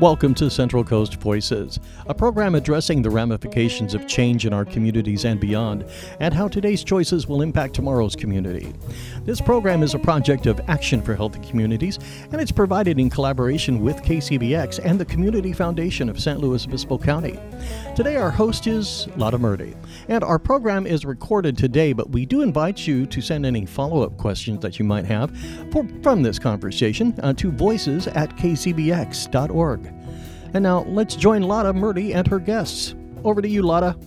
Welcome to Central Coast Voices, a program addressing the ramifications of change in our communities and beyond, and how today's choices will impact tomorrow's community. This program is a project of Action for Healthy Communities, and it's provided in collaboration with KCBX and the Community Foundation of San Luis Obispo County. Today, our host is Lata Murti, and our program is recorded today, but we do invite you to send any follow up questions that you might have for, from this conversation uh, to voices at kcbx.org. And now let's join Lata Murti and her guests. Over to you, Lotta.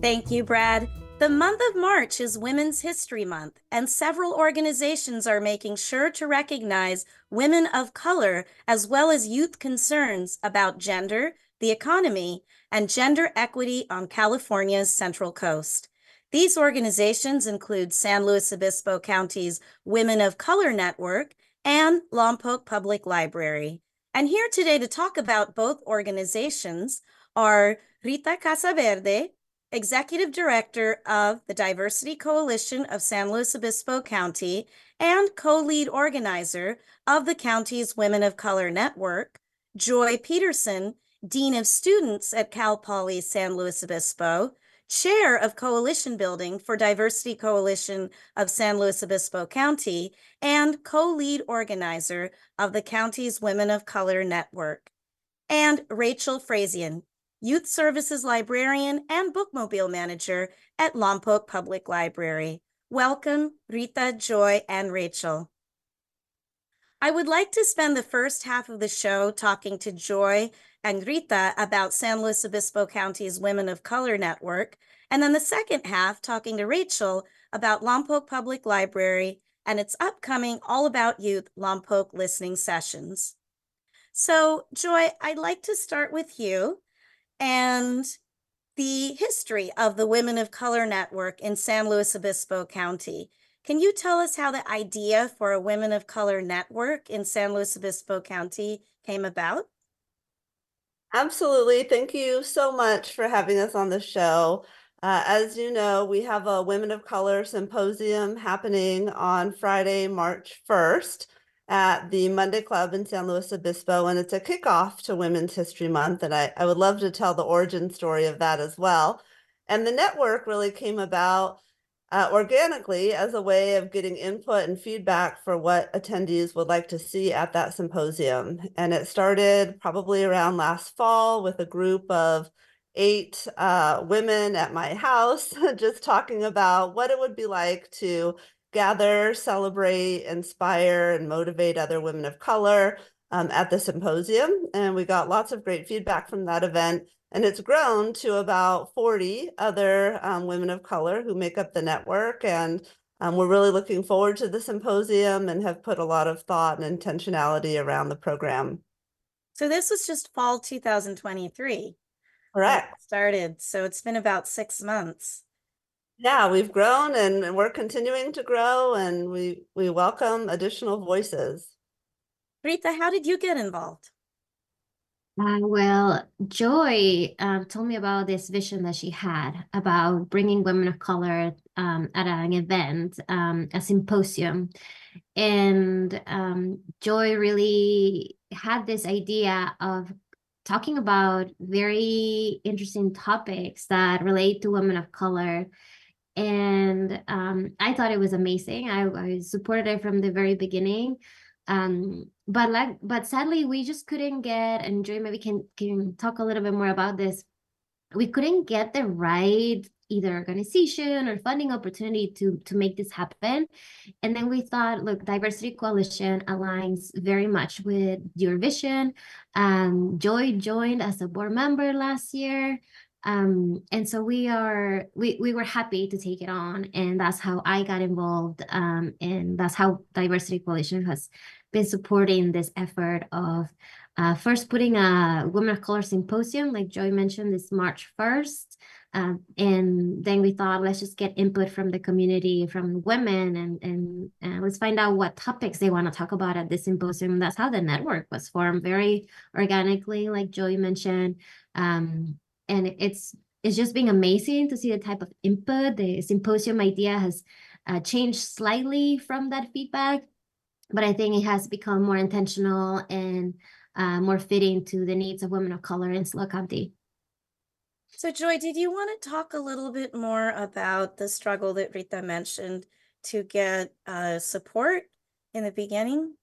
Thank you, Brad. The month of March is Women's History Month, and several organizations are making sure to recognize women of color as well as youth concerns about gender, the economy, and gender equity on California's Central Coast. These organizations include San Luis Obispo County's Women of Color Network and Lompoc Public Library. And here today to talk about both organizations are Rita Casaverde, Executive Director of the Diversity Coalition of San Luis Obispo County and co-lead organizer of the county's Women of Color Network, Joy Pedersen, Dean of Students at Cal Poly San Luis Obispo, Chair of Coalition Building for Diversity Coalition of San Luis Obispo County, and co-lead organizer of the county's Women of Color Network. And Rachell Frazian, Youth Services Librarian and Bookmobile Manager at Lompoc Public Library. Welcome, Rita, Joy, and Rachell. I would like to spend the first half of the show talking to Joy and Rita about San Luis Obispo County's Women of Color Network, and then the second half talking to Rachell about Lompoc Public Library and its upcoming All About Youth Lompoc listening sessions. So, Joy, I'd like to start with you and the history of the Women of Color Network in San Luis Obispo County. Can you tell us how the idea for a Women of Color Network in San Luis Obispo County came about? Absolutely. Thank you so much for having us on the show. Uh, as you know, we have a Women of Color Symposium happening on Friday, March 1st at the Monday Club in San Luis Obispo, and it's a kickoff to Women's History Month. And I, I would love to tell the origin story of that as well. And the network really came about uh, organically as a way of getting input and feedback for what attendees would like to see at that symposium. And it started probably around last fall with a group of eight uh, women at my house, just talking about what it would be like to gather, celebrate, inspire, and motivate other women of color um, at the symposium. And we got lots of great feedback from that event and it's grown to about 40 other um, women of color who make up the network. And um, we're really looking forward to the symposium and have put a lot of thought and intentionality around the program. So this was just fall 2023. Correct. Started. So it's been about six months. Yeah, we've grown and we're continuing to grow and we, we welcome additional voices. Rita, how did you get involved? Uh, well, Joy um, told me about this vision that she had about bringing women of color um, at an event, um, a symposium. And um, Joy really had this idea of talking about very interesting topics that relate to women of color. And um, I thought it was amazing. I, I supported it from the very beginning um but like but sadly we just couldn't get and joy maybe can can talk a little bit more about this. We couldn't get the right either organization or funding opportunity to to make this happen. And then we thought look diversity coalition aligns very much with your vision. Um joy joined as a board member last year um and so we are we we were happy to take it on and that's how i got involved um and that's how diversity coalition has been supporting this effort of uh, first putting a women of color symposium like joy mentioned this march 1st um, and then we thought let's just get input from the community from women and and, and let's find out what topics they want to talk about at this symposium. That's how the network was formed very organically like joy mentioned um, and it's it's just been amazing to see the type of input. The symposium idea has uh, changed slightly from that feedback, but I think it has become more intentional and uh, more fitting to the needs of women of color in SLO County. So, Joy, did you want to talk a little bit more about the struggle that Rita mentioned to get uh, support in the beginning?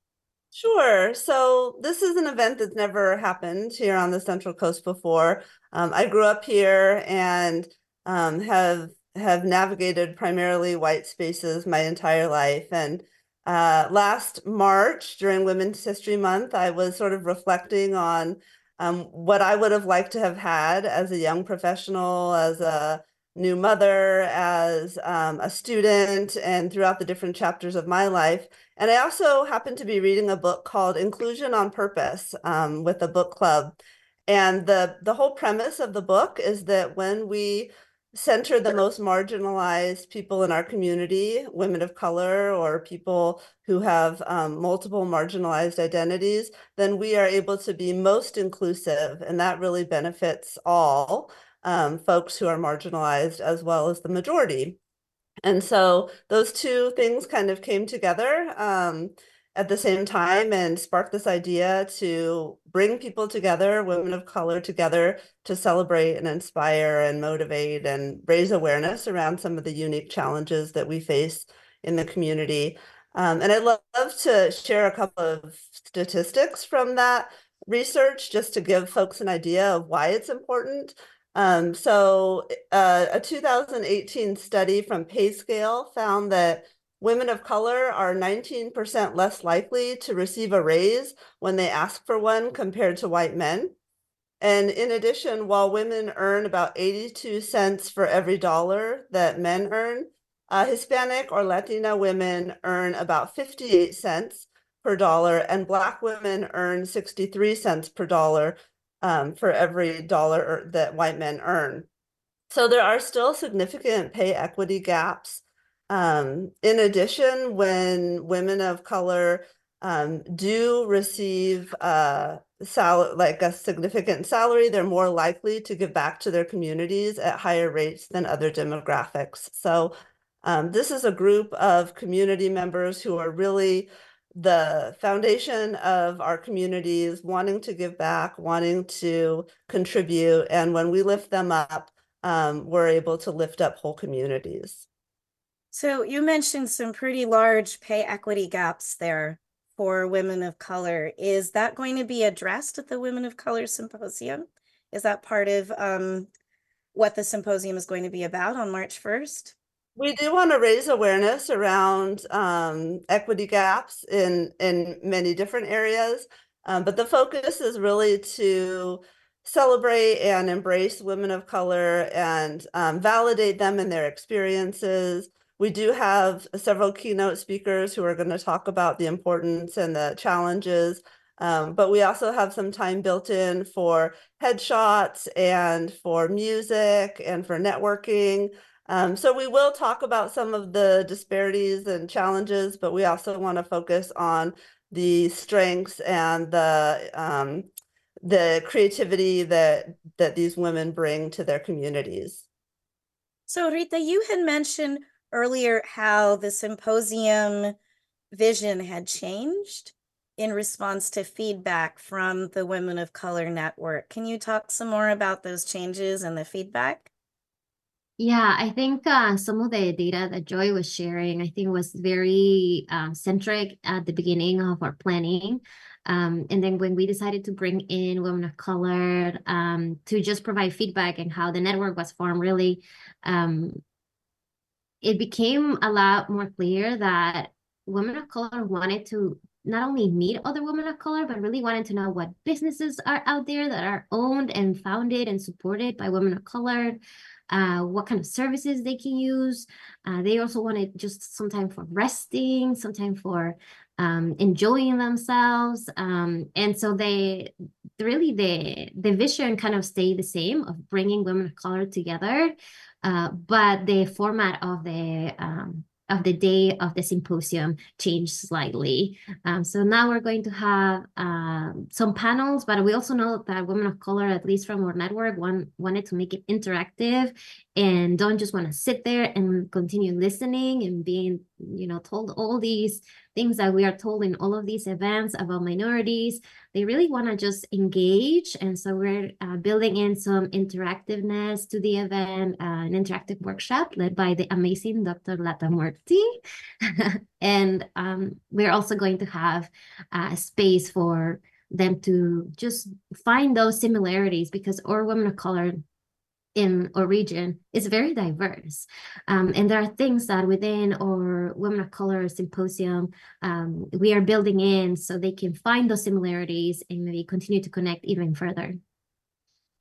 Sure. So this is an event that's never happened here on the Central Coast before. Um, I grew up here and um, have have navigated primarily white spaces my entire life. And uh, last March, during Women's History Month, I was sort of reflecting on um, what I would have liked to have had as a young professional, as a new mother, as um, a student, and throughout the different chapters of my life. And I also happen to be reading a book called Inclusion on Purpose um, with a book club. And the, the whole premise of the book is that when we center the most marginalized people in our community, women of color or people who have um, multiple marginalized identities, then we are able to be most inclusive. And that really benefits all um, folks who are marginalized as well as the majority. And so those two things kind of came together. Um, at the same time and sparked this idea to bring people together, women of color together to celebrate and inspire and motivate and raise awareness around some of the unique challenges that we face in the community. Um, and I'd love to share a couple of statistics from that research just to give folks an idea of why it's important. Um, so uh, a 2018 study from PayScale found that Women of color are 19% less likely to receive a raise when they ask for one compared to white men. And in addition, while women earn about 82 cents for every dollar that men earn, uh, Hispanic or Latina women earn about 58 cents per dollar, and Black women earn 63 cents per dollar um, for every dollar that white men earn. So there are still significant pay equity gaps um, in addition, when women of color um, do receive uh, sal- like a significant salary, they're more likely to give back to their communities at higher rates than other demographics. So um, this is a group of community members who are really the foundation of our communities, wanting to give back, wanting to contribute. And when we lift them up, um, we're able to lift up whole communities. So you mentioned some pretty large pay equity gaps there for women of color. Is that going to be addressed at the Women of Color Symposium? Is that part of um, what the symposium is going to be about on March 1st? We do want to raise awareness around um, equity gaps in, in many different areas, um, but the focus is really to celebrate and embrace women of color and um, validate them in their experiences, we do have several keynote speakers who are going to talk about the importance and the challenges. Um, but we also have some time built in for headshots and for music and for networking. Um, so we will talk about some of the disparities and challenges, but we also want to focus on the strengths and the um, the creativity that that these women bring to their communities. So Rita, you had mentioned earlier how the symposium vision had changed in response to feedback from the Women of Color Network. Can you talk some more about those changes and the feedback? Yeah, I think uh, some of the data that Joy was sharing, I think was very uh, centric at the beginning of our planning. Um, and then when we decided to bring in women of color um, to just provide feedback and how the network was formed, really um, it became a lot more clear that women of color wanted to not only meet other women of color, but really wanted to know what businesses are out there that are owned and founded and supported by women of color, uh, what kind of services they can use. Uh, they also wanted just some time for resting, some time for um, enjoying themselves. Um, and so they really the the vision kind of stayed the same of bringing women of color together uh, but the format of the um, of the day of the symposium changed slightly. Um, so now we're going to have um, some panels, but we also know that women of color, at least from our network, want, wanted to make it interactive and don't just want to sit there and continue listening and being, you know, told all these things that we are told in all of these events about minorities. They really want to just engage. And so we're uh, building in some interactiveness to the event, uh, an interactive workshop led by the amazing Dr. Lata Murti. and um, we're also going to have a space for them to just find those similarities because our women of color in our region is very diverse. Um, and there are things that within our Women of Color Symposium, um, we are building in so they can find those similarities and maybe continue to connect even further.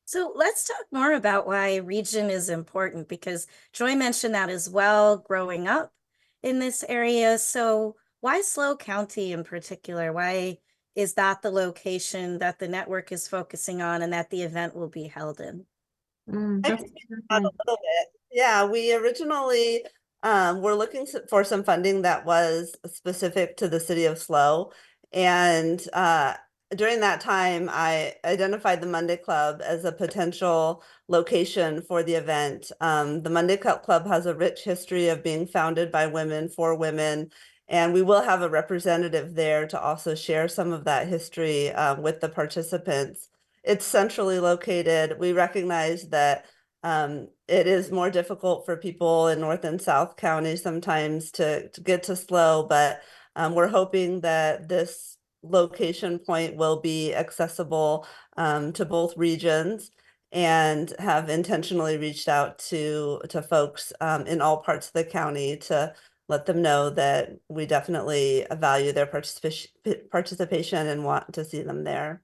So let's talk more about why region is important because Joy mentioned that as well growing up in this area. So why SLO County in particular? Why is that the location that the network is focusing on and that the event will be held in? Mm, I can speak a little bit. Yeah, we originally um, were looking for some funding that was specific to the city of SLO. And uh, during that time, I identified the Monday Club as a potential location for the event. Um, the Monday Club Club has a rich history of being founded by women for women. And we will have a representative there to also share some of that history uh, with the participants it's centrally located. We recognize that um, it is more difficult for people in North and South County sometimes to, to get to SLO, but um, we're hoping that this location point will be accessible um, to both regions and have intentionally reached out to to folks um, in all parts of the county to let them know that we definitely value their participation participation and want to see them there.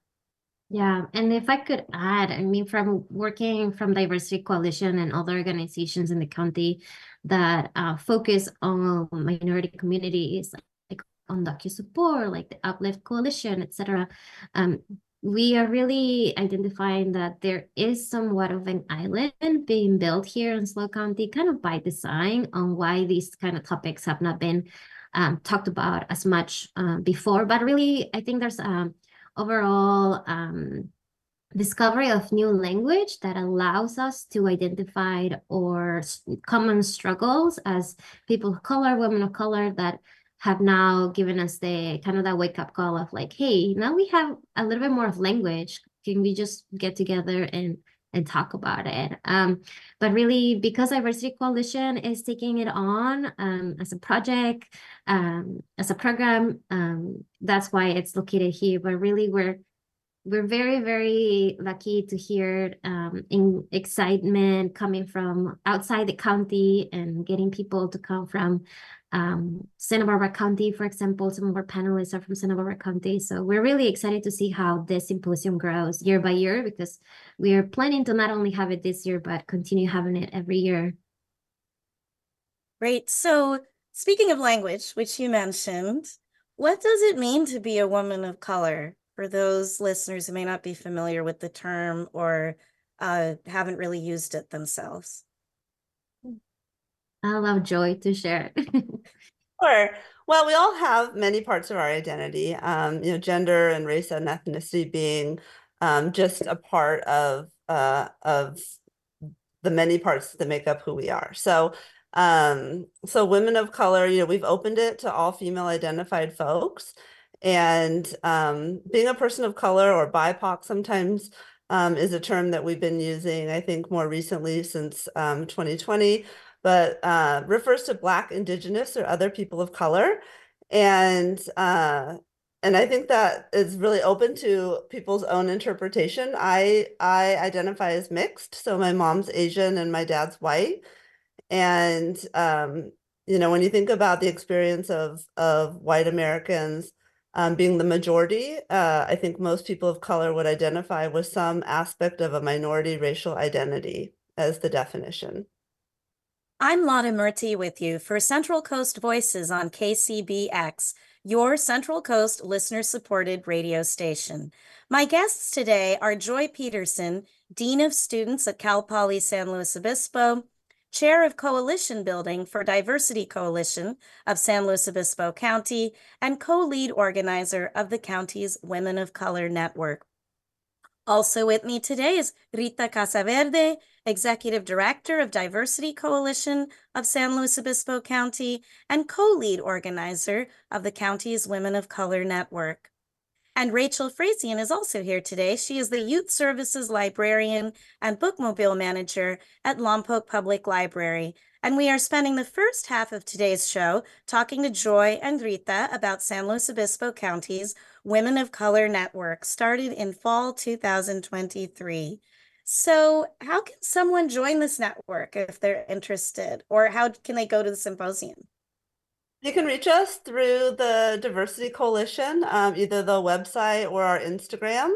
Yeah, and if I could add, I mean, from working from Diversity Coalition and other organizations in the county that uh, focus on minority communities, like UndocuSupport, like the Uplift Coalition, etc. Um, we are really identifying that there is somewhat of an island being built here in SLO County, kind of by design, on why these kind of topics have not been um, talked about as much uh, before. But really, I think there's um, overall um, discovery of new language that allows us to identify or common struggles as people of color, women of color that have now given us the kind of that wake up call of like, hey, now we have a little bit more of language. Can we just get together and and talk about it. Um, but really, because Diversity Coalition is taking it on um, as a project, um, as a program, um, that's why it's located here. But really, we're we're very very lucky to hear um, in excitement coming from outside the county and getting people to come from um, Santa Barbara County, for example. Some of our panelists are from Santa Barbara County. So we're really excited to see how this symposium grows year by year because we are planning to not only have it this year, but continue having it every year. Great. So speaking of language, which you mentioned, what does it mean to be a woman of color for those listeners who may not be familiar with the term or uh, haven't really used it themselves? I love Joy to share. it. Sure. Well, we all have many parts of our identity, um, you know, gender and race and ethnicity being um, just a part of uh, of the many parts that make up who we are. So, um, so women of color, you know, we've opened it to all female identified folks, and um, being a person of color or BIPOC sometimes um, is a term that we've been using, I think, more recently since um, 2020 but uh, refers to Black, Indigenous, or other people of color. And uh, and I think that is really open to people's own interpretation. I I identify as mixed, so my mom's Asian and my dad's white. And um, you know, when you think about the experience of of white Americans um, being the majority, uh, I think most people of color would identify with some aspect of a minority racial identity as the definition. I'm Lata Murti with you for Central Coast Voices on KCBX, your Central Coast listener supported radio station. My guests today are Joy Pedersen, Dean of Students at Cal Poly San Luis Obispo, Chair of Coalition Building for Diversity Coalition of San Luis Obispo County, and co-lead organizer of the county's Women of Color Network. Also with me today is Rita Casaverde, Executive Director of Diversity Coalition of San Luis Obispo County and co-lead organizer of the county's Women of Color Network. And Rachell Frazian is also here today. She is the Youth Services Librarian and Bookmobile Manager at Lompoc Public Library. And we are spending the first half of today's show talking to Joy and Rita about San Luis Obispo County's Women of Color Network, started in fall 2023. So, how can someone join this network if they're interested, or how can they go to the symposium? You can reach us through the Diversity Coalition, um, either the website or our Instagram.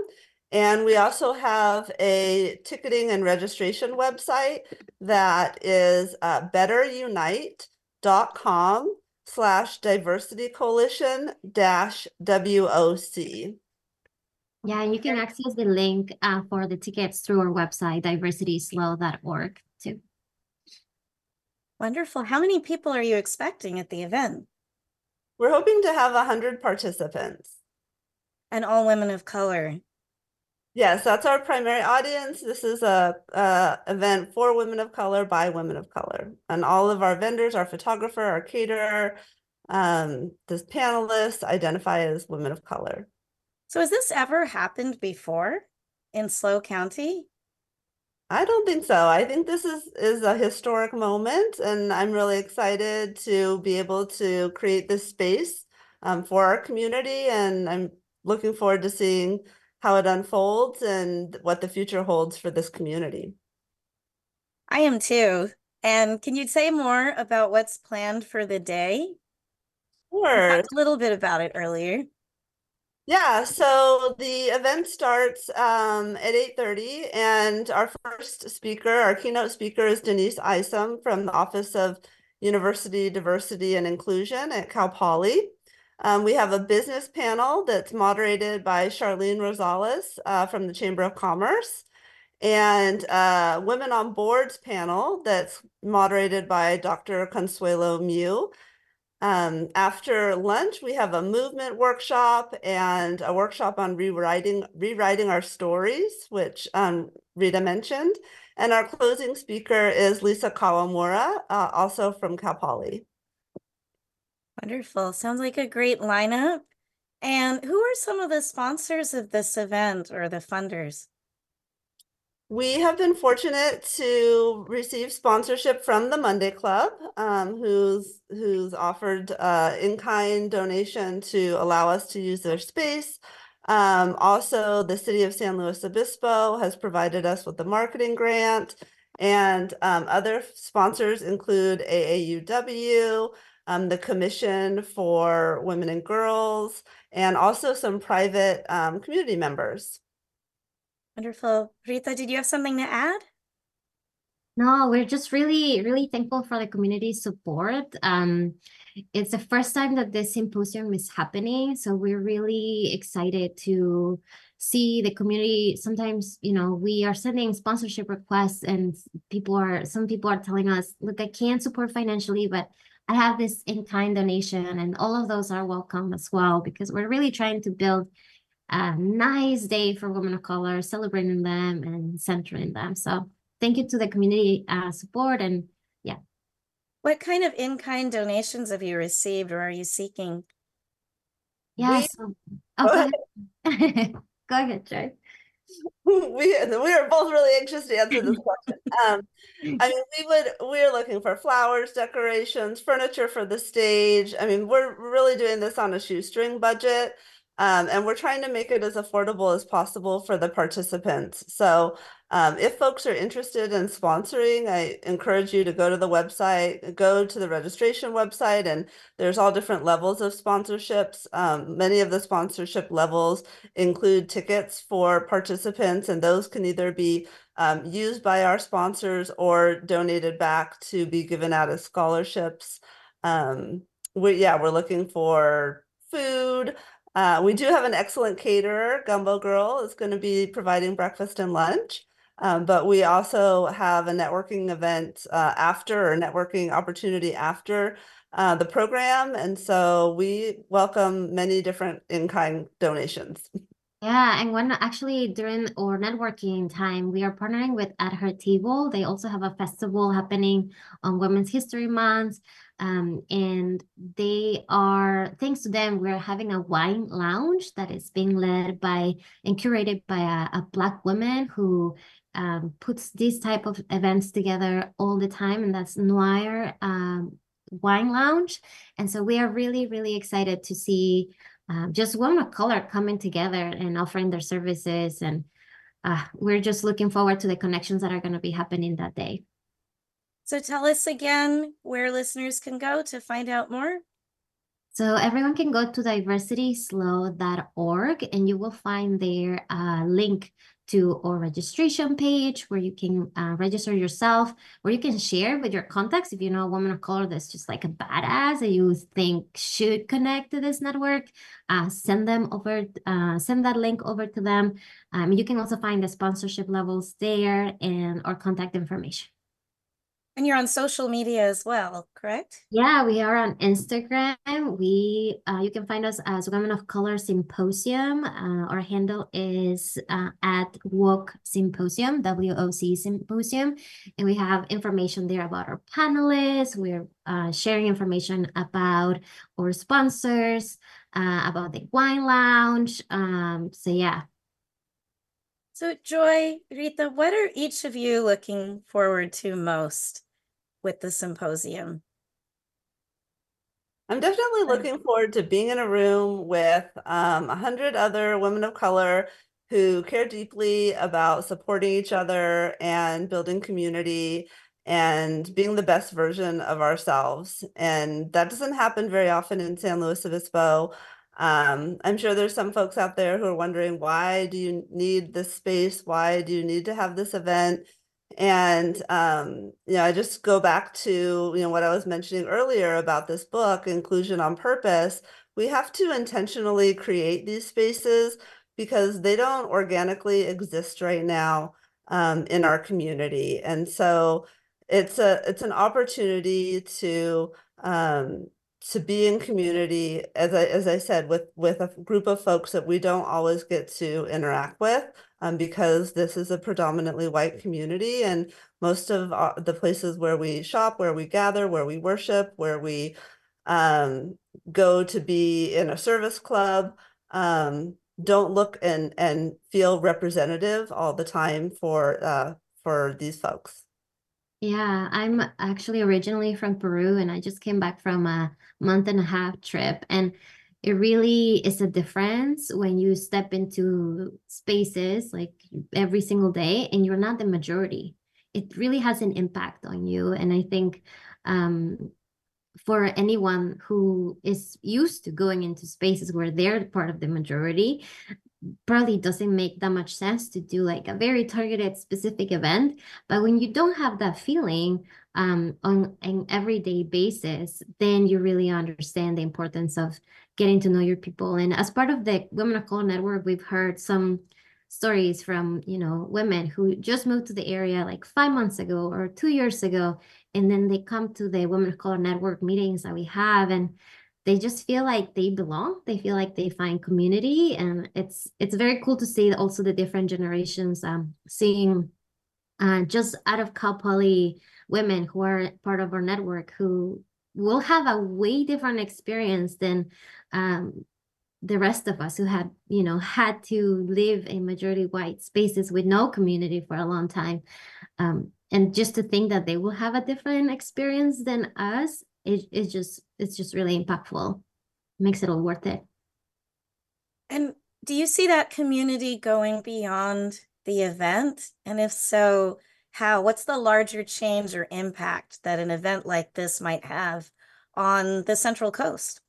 And we also have a ticketing and registration website that is uh, betterunite.com slash diversity coalition dash WOC. Yeah, you can access the link uh, for the tickets through our website, diversityslo.org too. Wonderful. How many people are you expecting at the event? We're hoping to have 100 participants. And all women of color. Yes, that's our primary audience. This is a, a, event for women of color by women of color, and all of our vendors, our photographer, our caterer, um, this panelists identify as women of color. So, has this ever happened before in SLO County? I don't think so. I think this is is a historic moment, and I'm really excited to be able to create this space um, for our community. And I'm looking forward to seeing how it unfolds and what the future holds for this community. I am too. And can you say more about what's planned for the day? Sure. a little bit about it earlier. Yeah, so the event starts um, at 8.30 and our first speaker, our keynote speaker is Denise Isom from the Office of University Diversity and Inclusion at Cal Poly. Um, we have a business panel that's moderated by Charlene Rosales uh, from the Chamber of Commerce and uh, Women on Boards panel that's moderated by Dr. Consuelo Mew. Um, after lunch, we have a movement workshop and a workshop on rewriting rewriting our stories, which um, Rita mentioned. And our closing speaker is Lisa Kawamura, uh, also from Cal Poly. Wonderful. Sounds like a great lineup. And who are some of the sponsors of this event or the funders? We have been fortunate to receive sponsorship from the Monday Club, um, who's who's offered uh, in-kind donation to allow us to use their space. Um, also, the City of San Luis Obispo has provided us with the marketing grant, and um, other sponsors include AAUW, um, the Commission for Women and Girls, and also some private um, community members. Wonderful. Rita, did you have something to add? No, we're just really, really thankful for the community support. Um, it's the first time that this symposium is happening, so we're really excited to see the community. Sometimes, you know, we are sending sponsorship requests, and people are some people are telling us, "Look, I can't support financially, but I have this in-kind donation," and all of those are welcome as well because we're really trying to build a nice day for women of color, celebrating them and centering them. So thank you to the community uh, support and yeah. What kind of in-kind donations have you received or are you seeking? Yes. Yeah, so, oh, go ahead, go ahead Joy. we we are both really anxious to answer this question. Um, I mean, we would we're looking for flowers, decorations, furniture for the stage. I mean, we're really doing this on a shoestring budget. Um, and we're trying to make it as affordable as possible for the participants. So um, if folks are interested in sponsoring, I encourage you to go to the website, go to the registration website, and there's all different levels of sponsorships. Um, many of the sponsorship levels include tickets for participants, and those can either be um, used by our sponsors or donated back to be given out as scholarships. Um, we, yeah, we're looking for food, uh, we do have an excellent caterer. Gumbo Girl is going to be providing breakfast and lunch. Um, but we also have a networking event uh, after or networking opportunity after uh, the program. And so we welcome many different in-kind donations. Yeah, and when actually during our networking time, we are partnering with At Her Table. They also have a festival happening on Women's History Month. Um, and they are, thanks to them, we're having a wine lounge that is being led by and curated by a, a Black woman who um, puts these type of events together all the time, and that's Noir um, Wine Lounge. And so we are really, really excited to see um, just women of color coming together and offering their services. And uh, we're just looking forward to the connections that are going to be happening that day. So tell us again where listeners can go to find out more. So everyone can go to diversityslo.org and you will find there a link to our registration page where you can uh, register yourself, where you can share with your contacts. If you know a woman of color that's just like a badass that you think should connect to this network, uh, send them over, uh, send that link over to them. Um, you can also find the sponsorship levels there and our contact information. And you're on social media as well, correct? Yeah, we are on Instagram. We uh, you can find us as Women of Color Symposium. Uh, our handle is uh, at WOC Symposium, W O C Symposium, and we have information there about our panelists. We're uh, sharing information about our sponsors, uh, about the wine lounge. Um, so yeah. So Joy, Rita, what are each of you looking forward to most? With the symposium? I'm definitely looking forward to being in a room with um, a hundred other women of color who care deeply about supporting each other and building community and being the best version of ourselves. And that doesn't happen very often in San Luis Obispo. Um, I'm sure there's some folks out there who are wondering why do you need this space? Why do you need to have this event? And um, you know, I just go back to you know what I was mentioning earlier about this book, Inclusion on Purpose. We have to intentionally create these spaces because they don't organically exist right now um, in our community, and so it's a it's an opportunity to um, to be in community as I as I said with with a group of folks that we don't always get to interact with um, because this is a predominantly white community and most of our, the places where we shop where we gather where we worship where we um, go to be in a service club um, don't look and and feel representative all the time for uh, for these folks yeah, I'm actually originally from Peru and I just came back from a month and a half trip. And it really is a difference when you step into spaces like every single day and you're not the majority. It really has an impact on you. And I think um, for anyone who is used to going into spaces where they're part of the majority, probably doesn't make that much sense to do like a very targeted specific event but when you don't have that feeling um, on an everyday basis then you really understand the importance of getting to know your people. And as part of the women of color network we've heard some stories from you know women who just moved to the area like five months ago or two years ago. And then they come to the women of color network meetings that we have and they just feel like they belong. They feel like they find community. And it's it's very cool to see also the different generations um seeing uh, just out of Cal Poly women who are part of our network who will have a way different experience than um, the rest of us who had you know had to live in majority white spaces with no community for a long time. Um, and just to think that they will have a different experience than us it, it's just it's just really impactful. Makes it all worth it. And do you see that community going beyond the event? And if so how what's the larger change or impact that an event like this might have on the central coast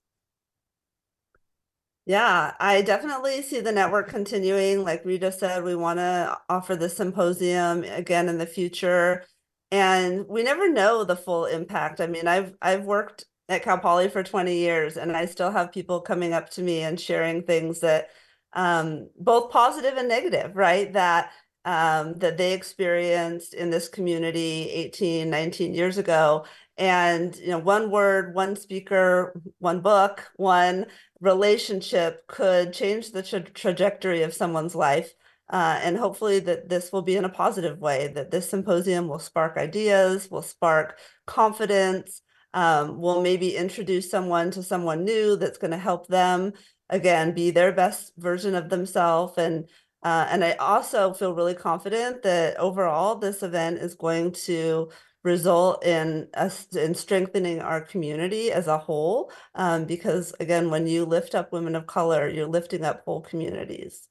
yeah, I definitely see the network continuing. Like Rita said, we want to offer the symposium again in the future and we never know the full impact. I mean, I've I've worked at Cal Poly for 20 years and I still have people coming up to me and sharing things that um, both positive and negative, right? That um, that they experienced in this community 18, 19 years ago. And, you know, one word, one speaker, one book, one relationship could change the tra trajectory of someone's life. Uh, and hopefully that this will be in a positive way, that this symposium will spark ideas, will spark confidence, um, will maybe introduce someone to someone new that's going to help them, again, be their best version of themselves. And, uh, and I also feel really confident that overall this event is going to result in us in strengthening our community as a whole um, because again when you lift up women of color you're lifting up whole communities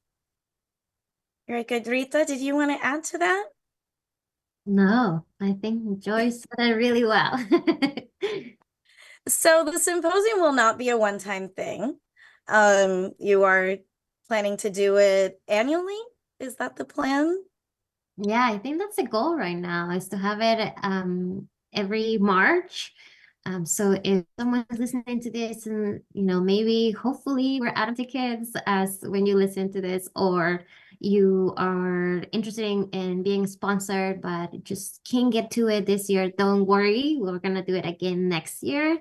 very good. Rita, did you want to add to that? No, I think Joyce said it really well. so the symposium will not be a one-time thing. Um, you are planning to do it annually? Is that the plan? Yeah, I think that's the goal right now is to have it um every March. Um, so if someone's listening to this and you know maybe hopefully we're out of tickets as when you listen to this or you are interested in, in being sponsored but just can't get to it this year, don't worry. We're going to do it again next year.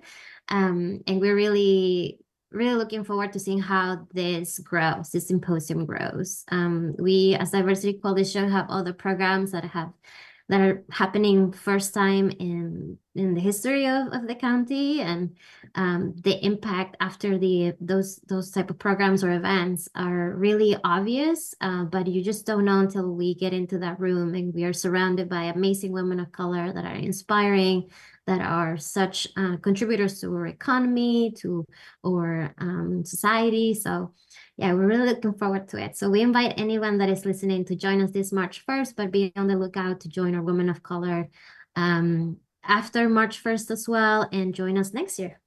Um, and we're really, really looking forward to seeing how this grows, this symposium grows. Um, we, as Diversity Coalition, have other programs that have that are happening first time in in the history of, of the county and um, the impact after the those those type of programs or events are really obvious uh, but you just don't know until we get into that room and we are surrounded by amazing women of color that are inspiring that are such uh, contributors to our economy to our um, society so yeah, we're really looking forward to it. So we invite anyone that is listening to join us this March 1st, but be on the lookout to join our Women of Color um, after March 1st as well and join us next year.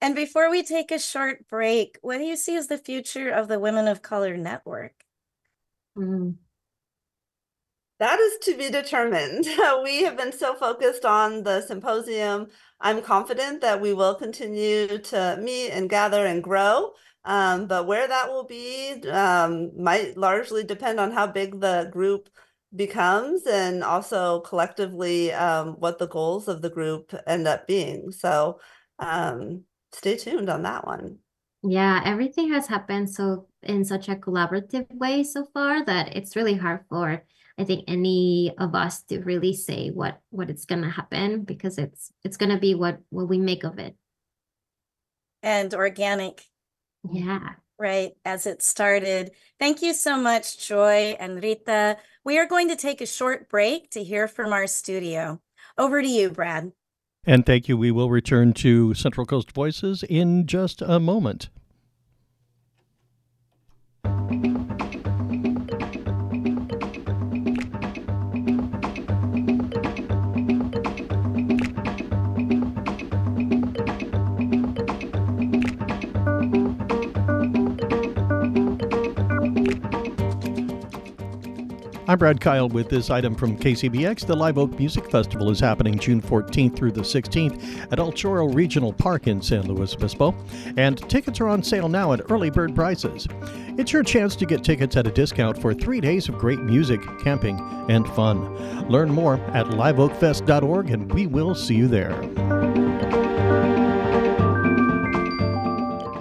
And before we take a short break, what do you see as the future of the Women of Color Network? Mm. That is to be determined. we have been so focused on the symposium. I'm confident that we will continue to meet and gather and grow. Um, but where that will be um, might largely depend on how big the group becomes and also collectively um, what the goals of the group end up being. So um, stay tuned on that one. Yeah, everything has happened so in such a collaborative way so far that it's really hard for I think any of us to really say what what it's gonna happen because it's it's gonna be what what we make of it. And organic yeah. Right, as it started. Thank you so much, Joy and Rita. We are going to take a short break to hear from our studio. Over to you, Brad. And thank you. We will return to Central Coast Voices in just a moment. I'm Brad Kyle with this item from KCBX. The Live Oak Music Festival is happening June 14th through the 16th at El Chorro Regional Park in San Luis Obispo, and tickets are on sale now at early bird prices. It's your chance to get tickets at a discount for three days of great music, camping, and fun. Learn more at liveoakfest.org, and we will see you there.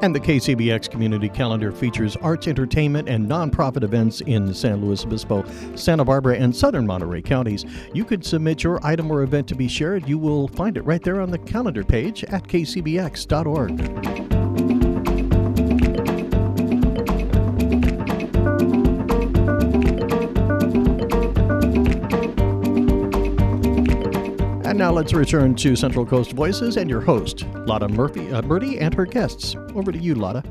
And the KCBX Community Calendar features arts, entertainment, and nonprofit events in San Luis Obispo, Santa Barbara, and southern Monterey counties. You could submit your item or event to be shared. You will find it right there on the calendar page at kcbx.org. now let's return to Central Coast Voices and your host, Lata Murphy, uh, Murti, and her guests. Over to you, Lata.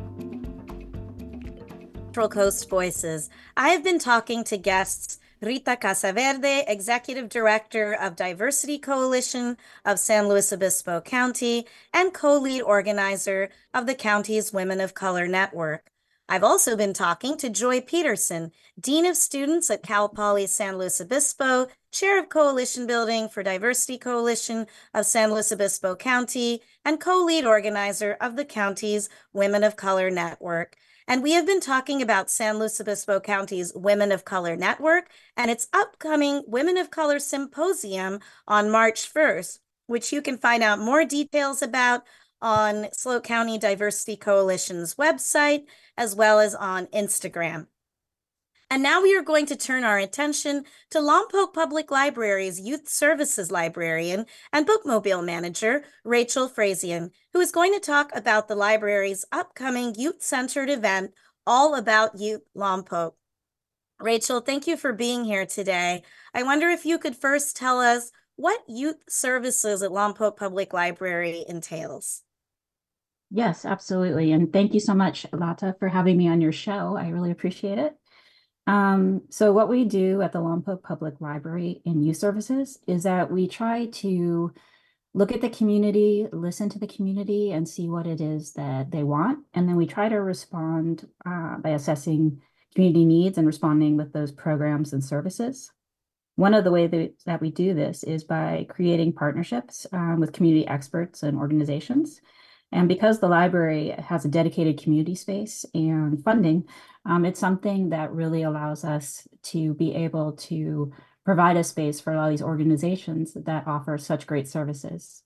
Central Coast Voices. I have been talking to guests Rita Casaverde, Executive Director of Diversity Coalition of San Luis Obispo County and co lead organizer of the county's Women of Color Network. I've also been talking to Joy Pedersen, Dean of Students at Cal Poly San Luis Obispo, Chair of Coalition Building for Diversity Coalition of San Luis Obispo County, and co-lead organizer of the county's Women of Color Network. And we have been talking about San Luis Obispo County's Women of Color Network and its upcoming Women of Color Symposium on March 1st, which you can find out more details about on SLO County Diversity Coalition's website, as well as on Instagram. And now we are going to turn our attention to Lompoc Public Library's Youth Services Librarian and Bookmobile Manager, Rachell Frazian, who is going to talk about the library's upcoming youth-centered event, All About Youth Lompoc. Rachell, thank you for being here today. I wonder if you could first tell us what youth services at Lompoc Public Library entails. Yes, absolutely. And thank you so much, Lata, for having me on your show. I really appreciate it. Um, so what we do at the Lompoc Public Library in youth services is that we try to look at the community, listen to the community, and see what it is that they want. And then we try to respond uh, by assessing community needs and responding with those programs and services. One of the ways that, that we do this is by creating partnerships um, with community experts and organizations. And because the library has a dedicated community space and funding, um, it's something that really allows us to be able to provide a space for a lot of these organizations that offer such great services.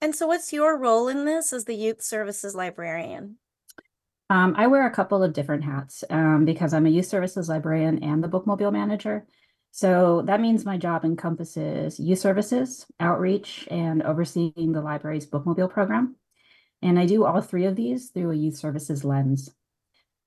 And so, what's your role in this as the youth services librarian? Um, I wear a couple of different hats um, because I'm a youth services librarian and the bookmobile manager. So that means my job encompasses youth services, outreach, and overseeing the library's bookmobile program. And I do all three of these through a youth services lens.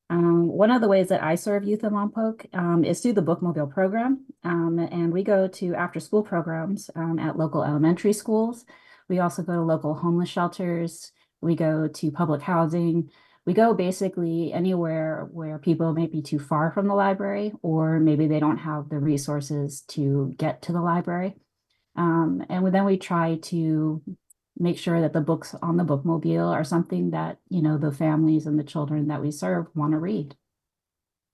Um, one of the ways that I serve youth in Lompoc um, is through the Bookmobile program. Um, and we go to after school programs um, at local elementary schools. We also go to local homeless shelters. We go to public housing. We go basically anywhere where people may be too far from the library, or maybe they don't have the resources to get to the library. Um, and then we try to make sure that the books on the bookmobile are something that you know the families and the children that we serve want to read.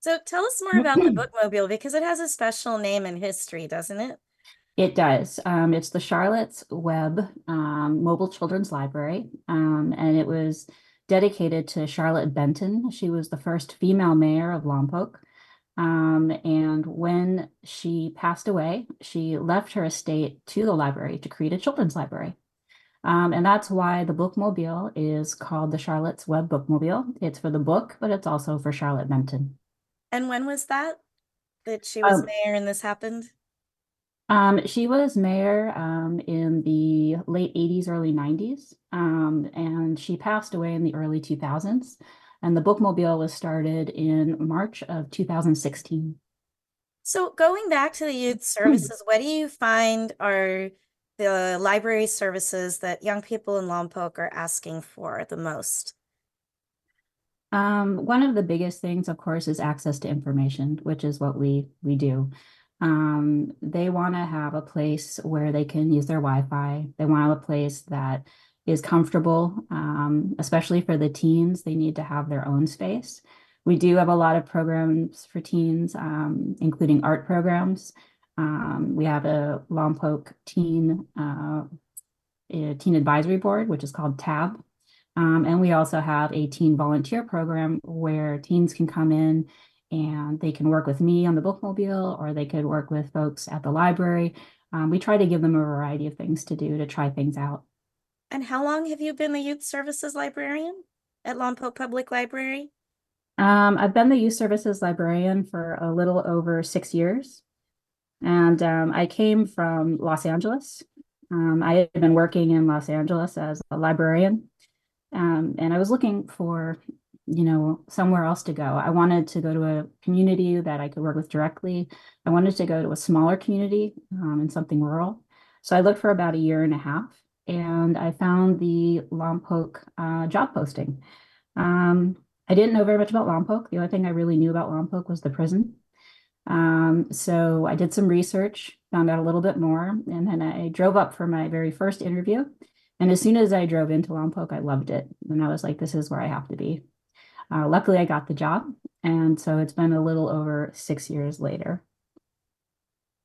So tell us more about the bookmobile because it has a special name and history doesn't it? It does. Um, it's the charlotte's web um, mobile children's library um, and it was dedicated to charlotte benton. She was the first female mayor of lompoc. Um, and when she passed away she left her estate to the library to create a children's library um, and that's why the bookmobile is called the Charlotte's Web Bookmobile. It's for the book, but it's also for Charlotte Benton. And when was that that she was um, mayor and this happened? Um, she was mayor um, in the late 80s, early 90s, um, and she passed away in the early 2000s. And the bookmobile was started in March of 2016. So, going back to the youth services, what do you find are the library services that young people in Lompoc are asking for the most? Um, one of the biggest things, of course, is access to information, which is what we we do. Um, they want to have a place where they can use their Wi-Fi. They want a place that is comfortable, um, especially for the teens. They need to have their own space. We do have a lot of programs for teens, um, including art programs. Um, we have a Lompoc teen uh, teen advisory board, which is called TAB. Um, and we also have a teen volunteer program where teens can come in and they can work with me on the bookmobile or they could work with folks at the library. Um, we try to give them a variety of things to do to try things out. And how long have you been the youth services librarian at Lompoc Public Library? Um, I've been the youth services librarian for a little over six years. And um, I came from Los Angeles. Um, I had been working in Los Angeles as a librarian, um, and I was looking for, you know, somewhere else to go. I wanted to go to a community that I could work with directly. I wanted to go to a smaller community um, in something rural. So I looked for about a year and a half, and I found the Lompoc uh, job posting. Um, I didn't know very much about Lompoc. The only thing I really knew about Lompoc was the prison. Um, so I did some research, found out a little bit more, and then I drove up for my very first interview. And as soon as I drove into Lompoc, I loved it. And I was like, this is where I have to be. Uh, luckily, I got the job. And so it's been a little over six years later.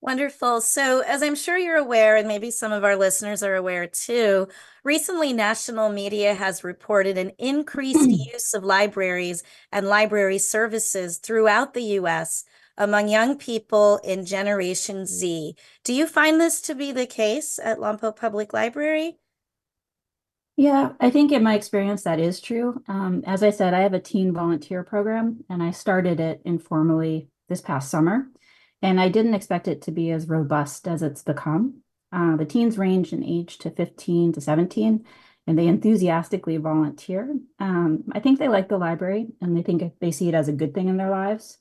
Wonderful. So, as I'm sure you're aware, and maybe some of our listeners are aware too, recently national media has reported an increased use of libraries and library services throughout the US among young people in Generation Z. Do you find this to be the case at Lompoc Public Library? Yeah, I think in my experience that is true. Um, as I said, I have a teen volunteer program and I started it informally this past summer. And I didn't expect it to be as robust as it's become. Uh, the teens range in age to 15 to 17, and they enthusiastically volunteer. Um, I think they like the library and they think they see it as a good thing in their lives.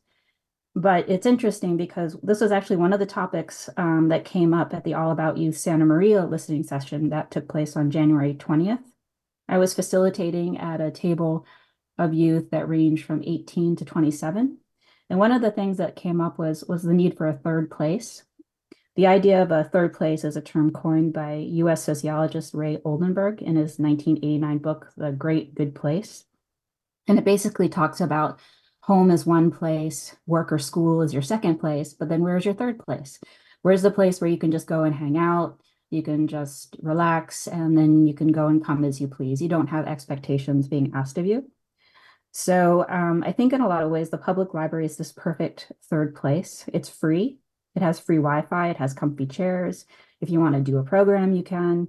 But it's interesting because this was actually one of the topics um, that came up at the All About Youth Santa Maria listening session that took place on January 20th. I was facilitating at a table of youth that ranged from 18 to 27. And one of the things that came up was was the need for a third place. The idea of a third place is a term coined by US sociologist Ray Oldenburg in his 1989 book, The Great Good Place. And it basically talks about home is one place, work or school is your second place, but then where's your third place? Where's the place where you can just go and hang out? You can just relax and then you can go and come as you please. You don't have expectations being asked of you. So um, I think in a lot of ways, the public library is this perfect third place. It's free. It has free Wi-Fi. It has comfy chairs. If you want to do a program, you can.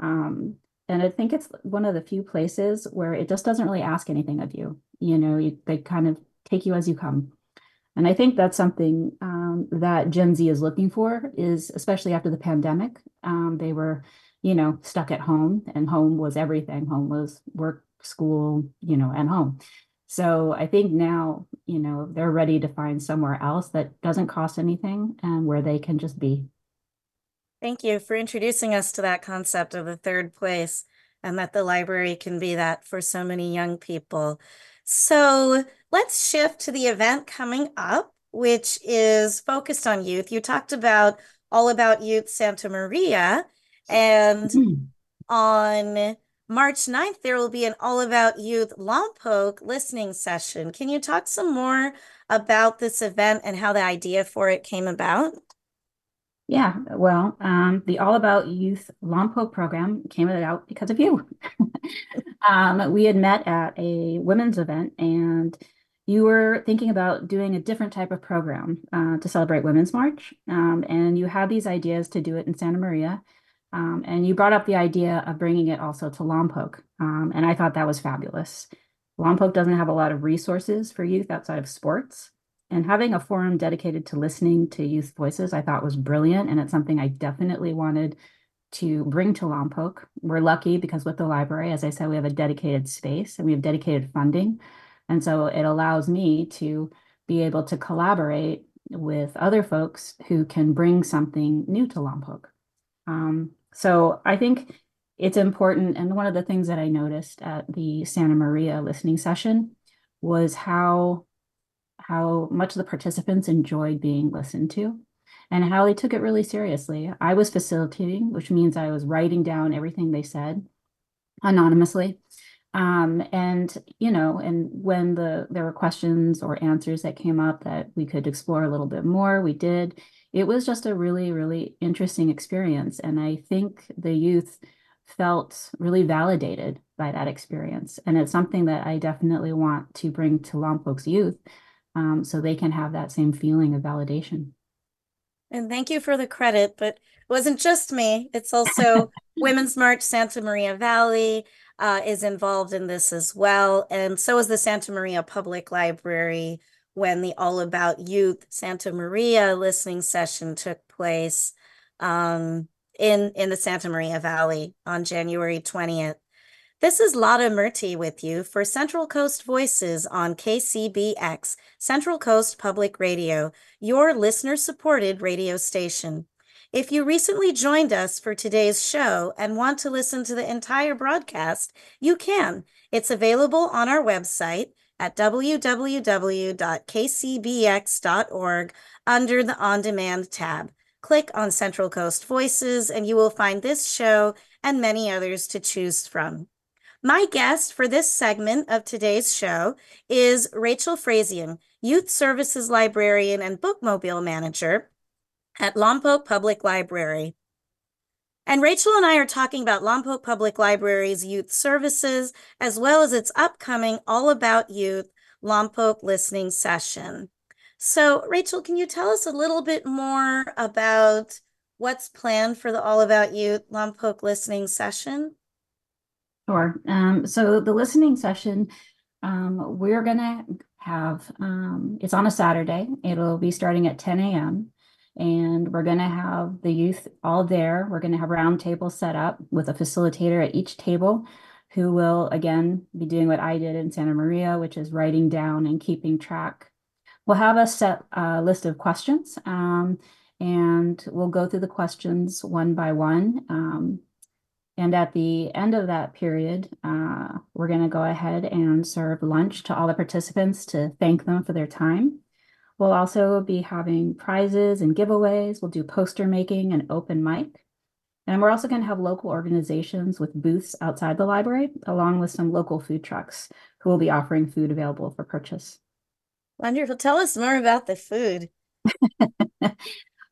Um, and I think it's one of the few places where it just doesn't really ask anything of you. You know, you, they kind of take you as you come. And I think that's something um, that Gen Z is looking for, is especially after the pandemic. Um, they were, you know, stuck at home, and home was everything. Home was work, school, you know, and home. So I think now, you know, they're ready to find somewhere else that doesn't cost anything and where they can just be. Thank you for introducing us to that concept of the third place and that the library can be that for so many young people. So let's shift to the event coming up, which is focused on youth. You talked about All About Youth Santa Maria, and mm. on March 9th, there will be an All About Youth Lompoc listening session. Can you talk some more about this event and how the idea for it came about? Yeah, well, um, the All About Youth Lompoc program came about because of you. um, we had met at a women's event and you were thinking about doing a different type of program uh, to celebrate Women's March. Um, and you had these ideas to do it in Santa Maria. Um, and you brought up the idea of bringing it also to Lompoc. Um, and I thought that was fabulous. Lompoc doesn't have a lot of resources for youth outside of sports. And having a forum dedicated to listening to youth voices, I thought was brilliant. And it's something I definitely wanted to bring to Lompoc. We're lucky because with the library, as I said, we have a dedicated space and we have dedicated funding. And so it allows me to be able to collaborate with other folks who can bring something new to Lompoc. Um, so I think it's important. And one of the things that I noticed at the Santa Maria listening session was how how much the participants enjoyed being listened to and how they took it really seriously. I was facilitating, which means I was writing down everything they said anonymously. Um, and you know, and when the there were questions or answers that came up that we could explore a little bit more, we did it was just a really, really interesting experience. And I think the youth felt really validated by that experience. And it's something that I definitely want to bring to Lompoc's youth um, so they can have that same feeling of validation. And thank you for the credit, but it wasn't just me. It's also Women's March Santa Maria Valley uh, is involved in this as well. And so is the Santa Maria Public Library when the All About Youth Santa Maria listening session took place um, in, in the Santa Maria Valley on January 20th. This is Lata Murti with you for Central Coast Voices on KCBX, Central Coast Public Radio, your listener supported radio station. If you recently joined us for today's show and want to listen to the entire broadcast, you can. It's available on our website, at www.kcbx.org under the On Demand tab. Click on Central Coast Voices and you will find this show and many others to choose from. My guest for this segment of today's show is Rachell Frazian, Youth Services Librarian and Bookmobile Manager at Lompoc Public Library. And Rachell and I are talking about Lompoc Public Library's youth services, as well as its upcoming All About Youth Lompoc listening session. So, Rachell, can you tell us a little bit more about what's planned for the All About Youth Lompoc listening session? Sure. Um, so the listening session, um, we're gonna have, um, it's on a Saturday. It'll be starting at ten AM. And we're gonna have the youth all there. We're gonna have round tables set up with a facilitator at each table who will again be doing what I did in Santa Maria, which is writing down and keeping track. We'll have a set uh, list of questions um, and we'll go through the questions one by one. Um, and at the end of that period, uh, we're going to go ahead and serve lunch to all the participants to thank them for their time. We'll also be having prizes and giveaways. We'll do poster making and open mic. And we're also going to have local organizations with booths outside the library, along with some local food trucks who will be offering food available for purchase. Wonderful. Tell us more about the food.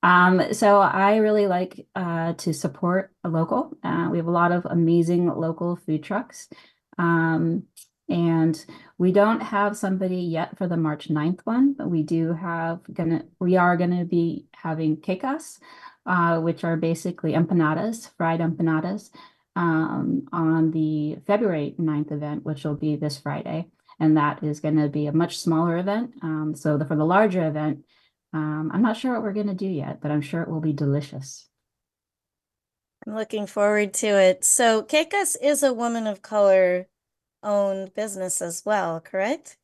Um, so I really like uh, to support a local. Uh, we have a lot of amazing local food trucks. Um, and we don't have somebody yet for the March 9th one, but we do have gonna we are gonna be having quecas, uh, which are basically empanadas, fried empanadas, um, on the February 9th event, which will be this Friday. And that is to be a much smaller event. Um, so the, for the larger event, um, I'm not sure what we're going to do yet, but I'm sure it will be delicious. I'm looking forward to it. So, Quecas is a woman of color owned business as well, correct?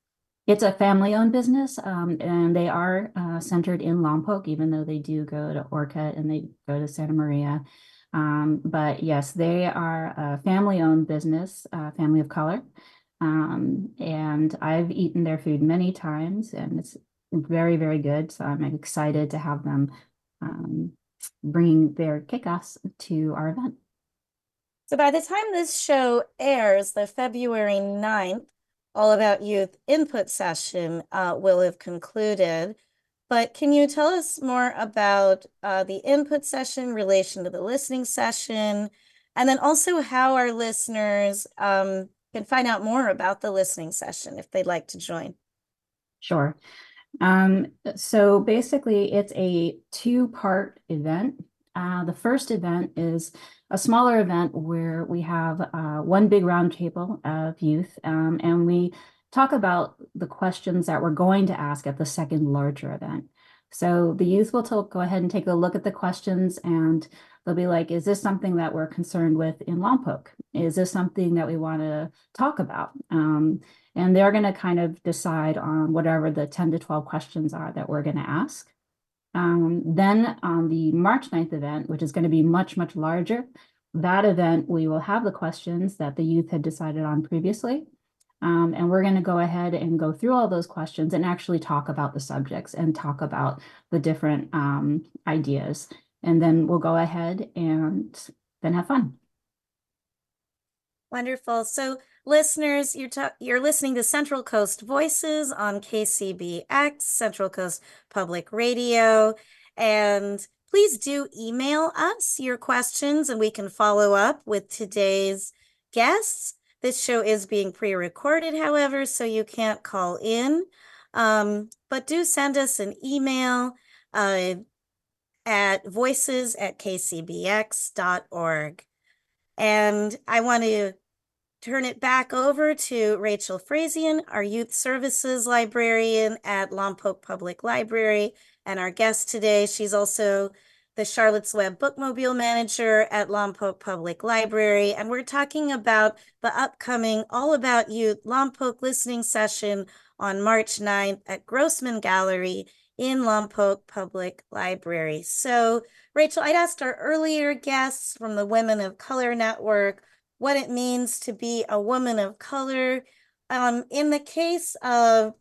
It's a family owned business, um, and they are uh, centered in Lompoc, even though they do go to Orcutt and they go to Santa Maria. Um, but yes, they are a family owned business, uh, family of color. Um, and I've eaten their food many times, and it's very, very good. So I'm excited to have them um, bring their quecas to our event. So by the time this show airs, the February 9th All About Youth input session uh, will have concluded. But can you tell us more about uh, the input session, relation to the listening session, and then also how our listeners um, can find out more about the listening session if they'd like to join? Sure. Um, so basically, it's a two part event. Uh, the first event is a smaller event where we have uh, one big roundtable of youth um, and we talk about the questions that we're going to ask at the second larger event. So the youth will go ahead and take a look at the questions and they'll be like, is this something that we're concerned with in Lompoc? Is this something that we want to talk about? Um, and they're going to kind of decide on whatever the 10 to 12 questions are that we're going to ask. Um, then on the March 9th event, which is going to be much, much larger, that event, we will have the questions that the youth had decided on previously. Um, and we're going to go ahead and go through all those questions and actually talk about the subjects and talk about the different um, ideas. And then we'll go ahead and then have fun. Wonderful. So, listeners, you're you're listening to Central Coast Voices on KCBX, Central Coast Public Radio, and please do email us your questions, and we can follow up with today's guests. This show is being pre recorded, however, so you can't call in. Um, but do send us an email uh, at voices at kcbx.org. And I want to turn it back over to Rachell Frazian, our youth services librarian at Lompoc Public Library, and our guest today. She's also the Charlotte's Web Bookmobile Manager at Lompoc Public Library, and we're talking about the upcoming All About Youth Lompoc listening session on March 9th at Grossman Gallery in Lompoc Public Library. So, Rachell, I'd asked our earlier guests from the Women of Color Network what it means to be a woman of color. Um, in the case of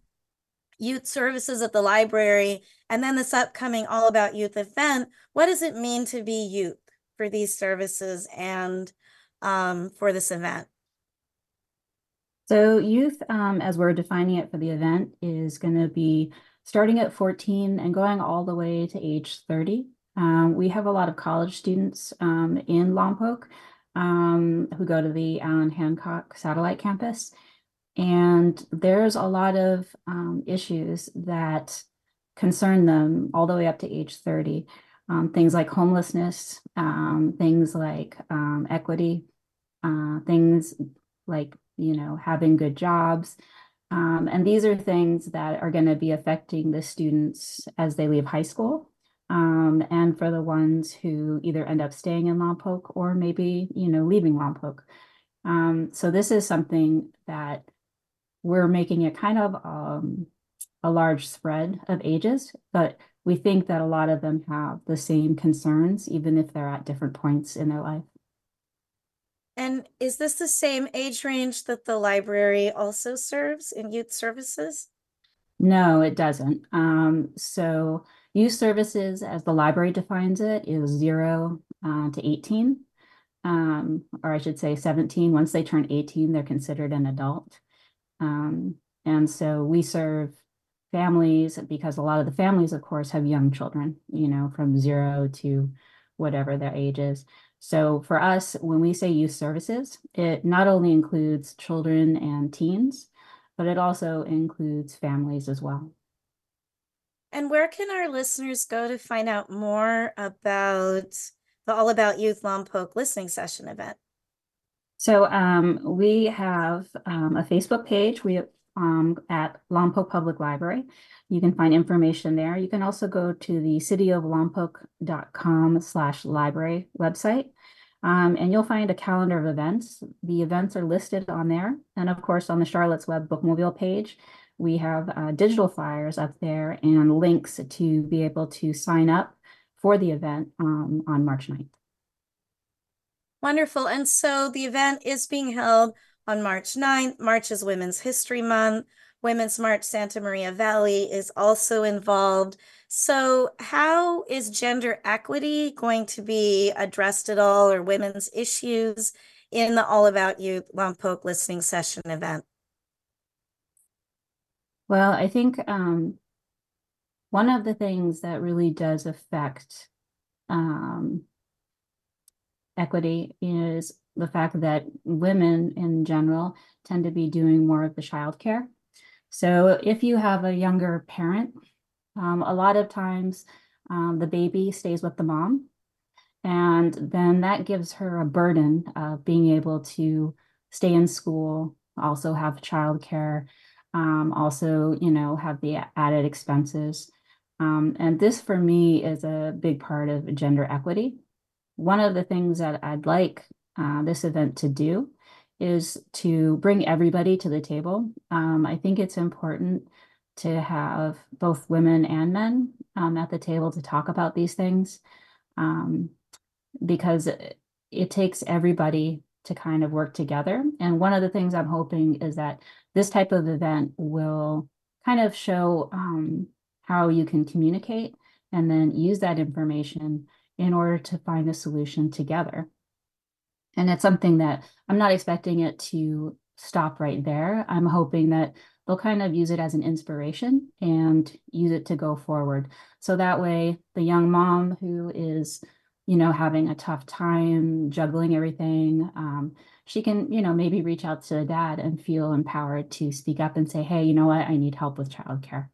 youth services at the library, and then this upcoming All About Youth event, what does it mean to be youth for these services and um, for this event? So youth, um, as we're defining it for the event, is going to be starting at 14 and going all the way to age 30. Um, we have a lot of college students um, in Lompoc um, who go to the Allan Hancock Satellite Campus. And there's a lot of um, issues that concern them all the way up to age 30. Um, things like homelessness, um, things like um, equity, uh, things like, you know, having good jobs. Um, and these are things that are going to be affecting the students as they leave high school. Um, and for the ones who either end up staying in Lompoc or maybe, you know, leaving Lompoc. Um, so this is something that we're making it kind of um, a large spread of ages, but we think that a lot of them have the same concerns, even if they're at different points in their life. And is this the same age range that the library also serves in youth services? No, it doesn't. Um, so youth services, as the library defines it, is zero uh, to 18, um, or I should say 17. Once they turn 18, they're considered an adult. Um, and so we serve families because a lot of the families, of course, have young children, you know, from zero to whatever their age is. So for us, when we say youth services, it not only includes children and teens, but it also includes families as well. And where can our listeners go to find out more about the All About Youth Lompoc listening session event? So um, we have um, a Facebook page. We um, at Lompoc Public Library. You can find information there. You can also go to the cityoflompoc.com slash library website. Um, and you'll find a calendar of events. The events are listed on there. And of course, on the Charlotte's Web Bookmobile page, we have uh, digital flyers up there and links to be able to sign up for the event um, on March 9th. Wonderful. And so the event is being held on March 9th. March is Women's History Month. Women's March Santa Maria Valley is also involved. So, how is gender equity going to be addressed at all, or women's issues in the All About Youth Lompoc listening session event? Well, I think um, one of the things that really does affect um, equity is the fact that women in general tend to be doing more of the childcare. So if you have a younger parent, um, a lot of times um, the baby stays with the mom. And then that gives her a burden of being able to stay in school, also have childcare, um, also, you know, have the added expenses. Um, and this for me is a big part of gender equity. One of the things that I'd like uh, this event to do is to bring everybody to the table. Um, I think it's important to have both women and men um, at the table to talk about these things um, because it, it takes everybody to kind of work together. And one of the things I'm hoping is that this type of event will kind of show um, how you can communicate and then use that information in order to find a solution together. And it's something that I'm not expecting it to stop right there. I'm hoping that they'll kind of use it as an inspiration and use it to go forward. So that way, the young mom who is, you know, having a tough time juggling everything, um, she can, you know, maybe reach out to the dad and feel empowered to speak up and say, hey, you know what, I need help with childcare.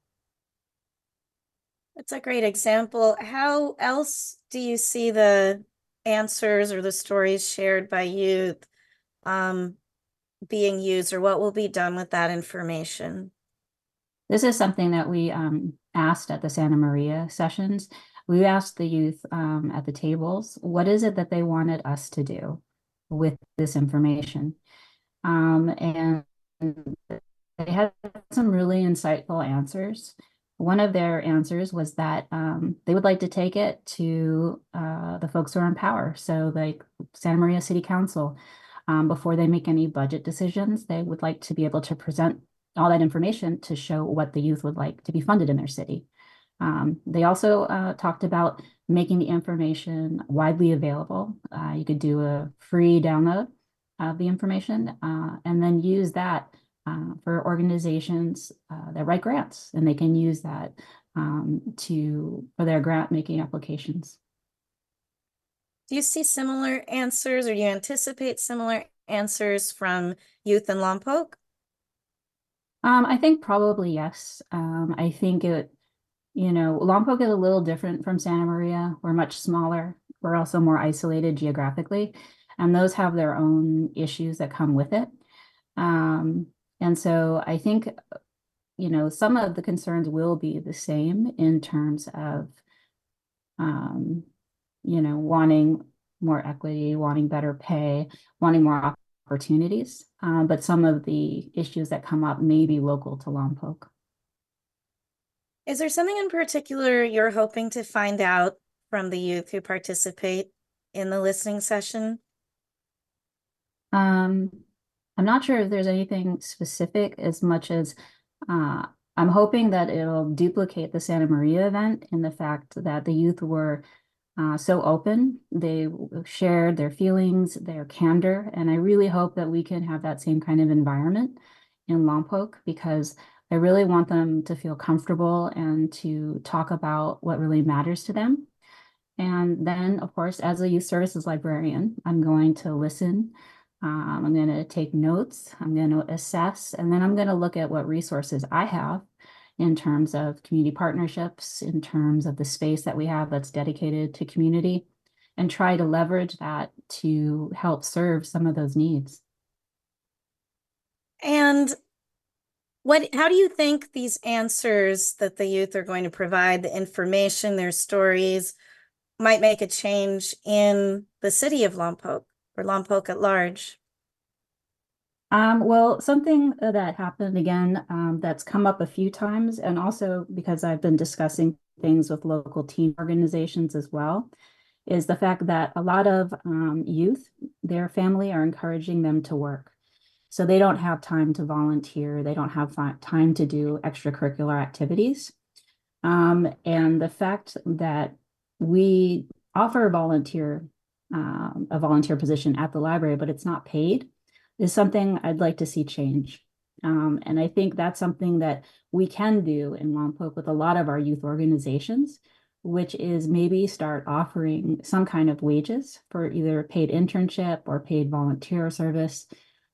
That's a great example. How else do you see the answers or the stories shared by youth um, being used or what will be done with that information? This is something that we um, asked at the Santa Maria sessions. We asked the youth um, at the tables, what is it that they wanted us to do with this information? Um, and they had some really insightful answers one of their answers was that um, they would like to take it to uh, the folks who are in power. So, like Santa Maria City Council, um, before they make any budget decisions, they would like to be able to present all that information to show what the youth would like to be funded in their city. Um, they also uh, talked about making the information widely available. Uh, you could do a free download of the information uh, and then use that uh, for organizations uh, that write grants and they can use that um, to for their grant making applications. Do you see similar answers or do you anticipate similar answers from youth in Lompoc? Um, I think probably yes. Um, I think it, you know, Lompoc is a little different from Santa Maria. We're much smaller. We're also more isolated geographically, and those have their own issues that come with it. Um, and so I think, you know, some of the concerns will be the same in terms of, um, you know, wanting more equity, wanting better pay, wanting more opportunities. Um, but some of the issues that come up may be local to Lompoc. Is there something in particular you're hoping to find out from the youth who participate in the listening session? Um, I'm not sure if there's anything specific as much as uh, I'm hoping that it'll duplicate the Santa Maria event in the fact that the youth were uh, so open. They shared their feelings, their candor, and I really hope that we can have that same kind of environment in Lompoc because I really want them to feel comfortable and to talk about what really matters to them. And then, of course, as a youth services librarian, I'm going to listen. Um, I'm going to take notes. I'm going to assess, and then I'm going to look at what resources I have in terms of community partnerships, in terms of the space that we have that's dedicated to community, and try to leverage that to help serve some of those needs. And what how do you think these answers that the youth are going to provide, the information, their stories, might make a change in the city of Lompoc or Lompoc at large? Um, well, something that happened again um, that's come up a few times, and also because I've been discussing things with local team organizations as well, is the fact that a lot of um, youth, their family are encouraging them to work. So they don't have time to volunteer, they don't have time to do extracurricular activities. Um, and the fact that we offer a volunteer, um, a volunteer position at the library, but it's not paid is something I'd like to see change. Um, and I think that's something that we can do in Lompoc with a lot of our youth organizations, which is maybe start offering some kind of wages for either paid internship or paid volunteer service,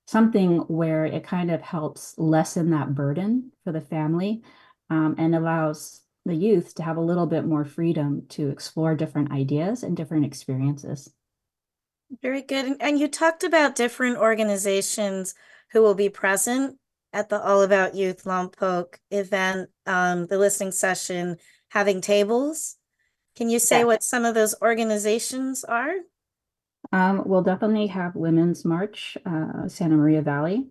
something where it kind of helps lessen that burden for the family um, and allows the youth to have a little bit more freedom to explore different ideas and different experiences. Very good. And you talked about different organizations who will be present at the All About Youth Lompoc event, um, the listening session, having tables. Can you say yeah. what some of those organizations are? Um, we'll definitely have Women's March, uh, Santa Maria Valley.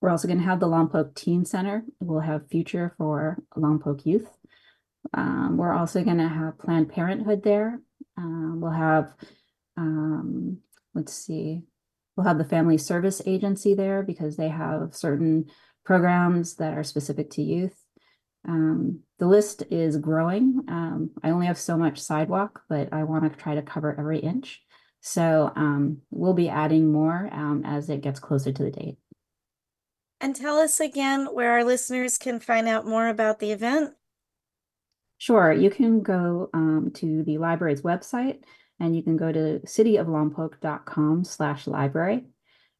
We're also going to have the Lompoc Teen Center. We'll have Future for Lompoc Youth. Um, we're also going to have Planned Parenthood there. Uh, we'll have um, let's see, we'll have the Family Service Agency there because they have certain programs that are specific to youth. Um, the list is growing. Um, I only have so much sidewalk, but I want to try to cover every inch. So um, we'll be adding more um, as it gets closer to the date. And tell us again where our listeners can find out more about the event. Sure, you can go um, to the library's website, and you can go to cityoflompoc.com slash library.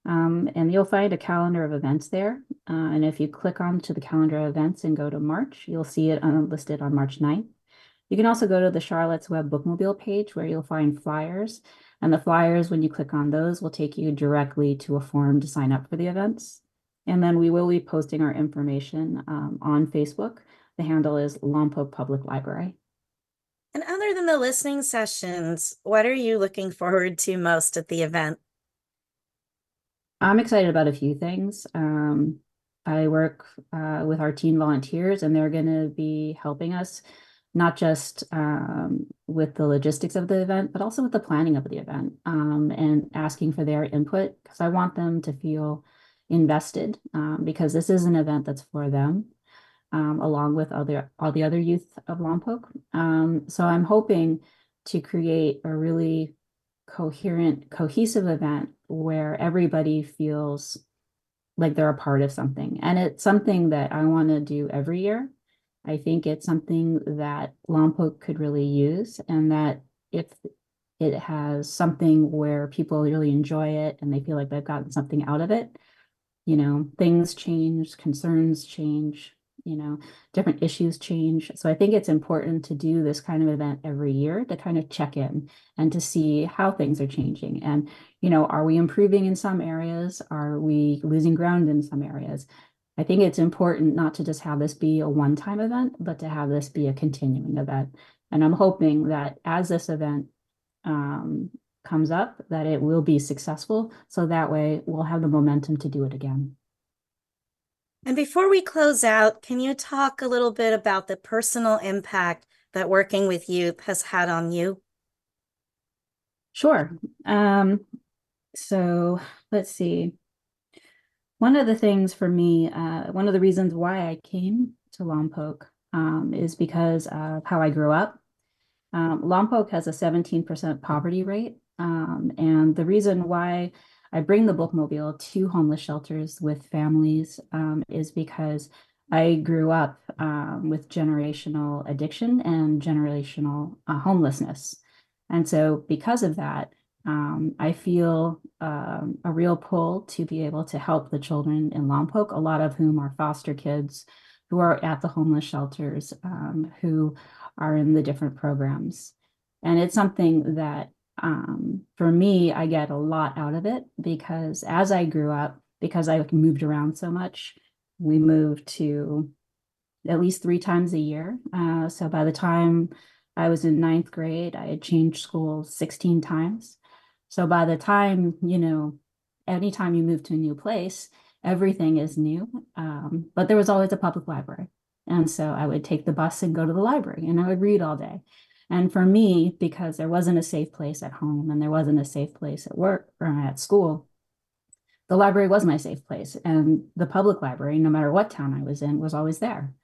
Um, and you'll find a calendar of events there. Uh, and if you click on to the calendar of events and go to March, you'll see it listed on March 9th. You can also go to the Charlotte's Web Bookmobile page where you'll find flyers. And the flyers, when you click on those, will take you directly to a form to sign up for the events. And then we will be posting our information um, on Facebook. The handle is Lompoc Public Library. And other than the listening sessions, what are you looking forward to most at the event? I'm excited about a few things. Um, I work uh, with our teen volunteers, and they're going to be helping us not just um, with the logistics of the event, but also with the planning of the event um, and asking for their input because I want them to feel invested um, because this is an event that's for them um, along with other all the other youth of Lompoc. Um, so I'm hoping to create a really coherent, cohesive event where everybody feels like they're a part of something. And it's something that I want to do every year. I think it's something that Lompoc could really use, and that if it has something where people really enjoy it and they feel like they've gotten something out of it, you know, things change, concerns change, you know, different issues change. So I think it's important to do this kind of event every year to kind of check in and to see how things are changing. And, you know, are we improving in some areas? Are we losing ground in some areas? I think it's important not to just have this be a one time event, but to have this be a continuing event. And I'm hoping that as this event um, comes up, that it will be successful. So that way we'll have the momentum to do it again. And before we close out, can you talk a little bit about the personal impact that working with youth has had on you? Sure. Um, so let's see. One of the things for me, uh, one of the reasons why I came to Lompoc um, is because of how I grew up. Um, Lompoc has a 17% poverty rate. Um, and the reason why I bring the bookmobile to homeless shelters with families um, is because I grew up um, with generational addiction and generational uh, homelessness. And so, because of that, um, I feel um, a real pull to be able to help the children in Lompoc, a lot of whom are foster kids who are at the homeless shelters, um, who are in the different programs. And it's something that um, for me, I get a lot out of it because as I grew up, because I moved around so much, we moved to at least three times a year. Uh, so by the time I was in ninth grade, I had changed schools 16 times. So by the time, you know, anytime you move to a new place, everything is new. Um, but there was always a public library. And so I would take the bus and go to the library and I would read all day. And for me, because there wasn't a safe place at home and there wasn't a safe place at work or at school, the library was my safe place. And the public library, no matter what town I was in, was always there.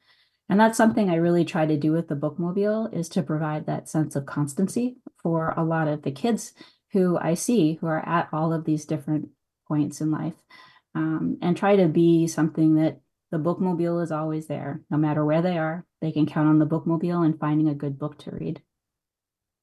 And that's something I really try to do with the bookmobile is to provide that sense of constancy for a lot of the kids who I see who are at all of these different points in life um, and try to be something that the bookmobile is always there. No matter where they are, they can count on the bookmobile and finding a good book to read.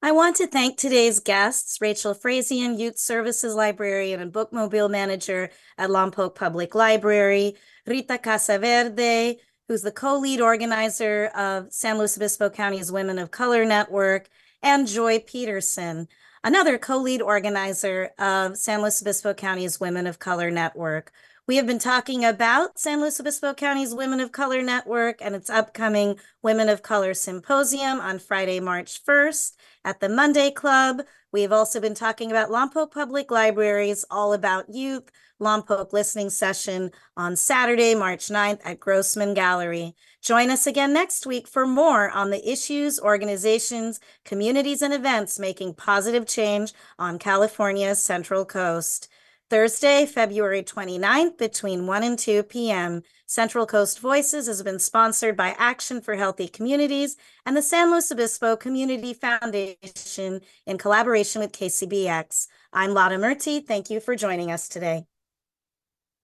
I want to thank today's guests, Rachell Frazian, Youth Services Librarian and Bookmobile Manager at Lompoc Public Library, Rita Casaverde, who's the co-lead organizer of San Luis Obispo County's Women of Color Network, and Joy Pedersen, another co-lead organizer of San Luis Obispo County's Women of Color Network. We have been talking about San Luis Obispo County's Women of Color Network and its upcoming Women of Color Symposium on Friday, March 1st at the Monday Club. We have also been talking about Lompoc Public Libraries, All About Youth, Lompoc listening session on Saturday, March 9th at Grossman Gallery. Join us again next week for more on the issues, organizations, communities, and events making positive change on California's Central Coast. Thursday, February 29th between 1 and 2 p.m. Central Coast Voices has been sponsored by Action for Healthy Communities and the San Luis Obispo Community Foundation in collaboration with KCBX. I'm Lata Murti. Thank you for joining us today.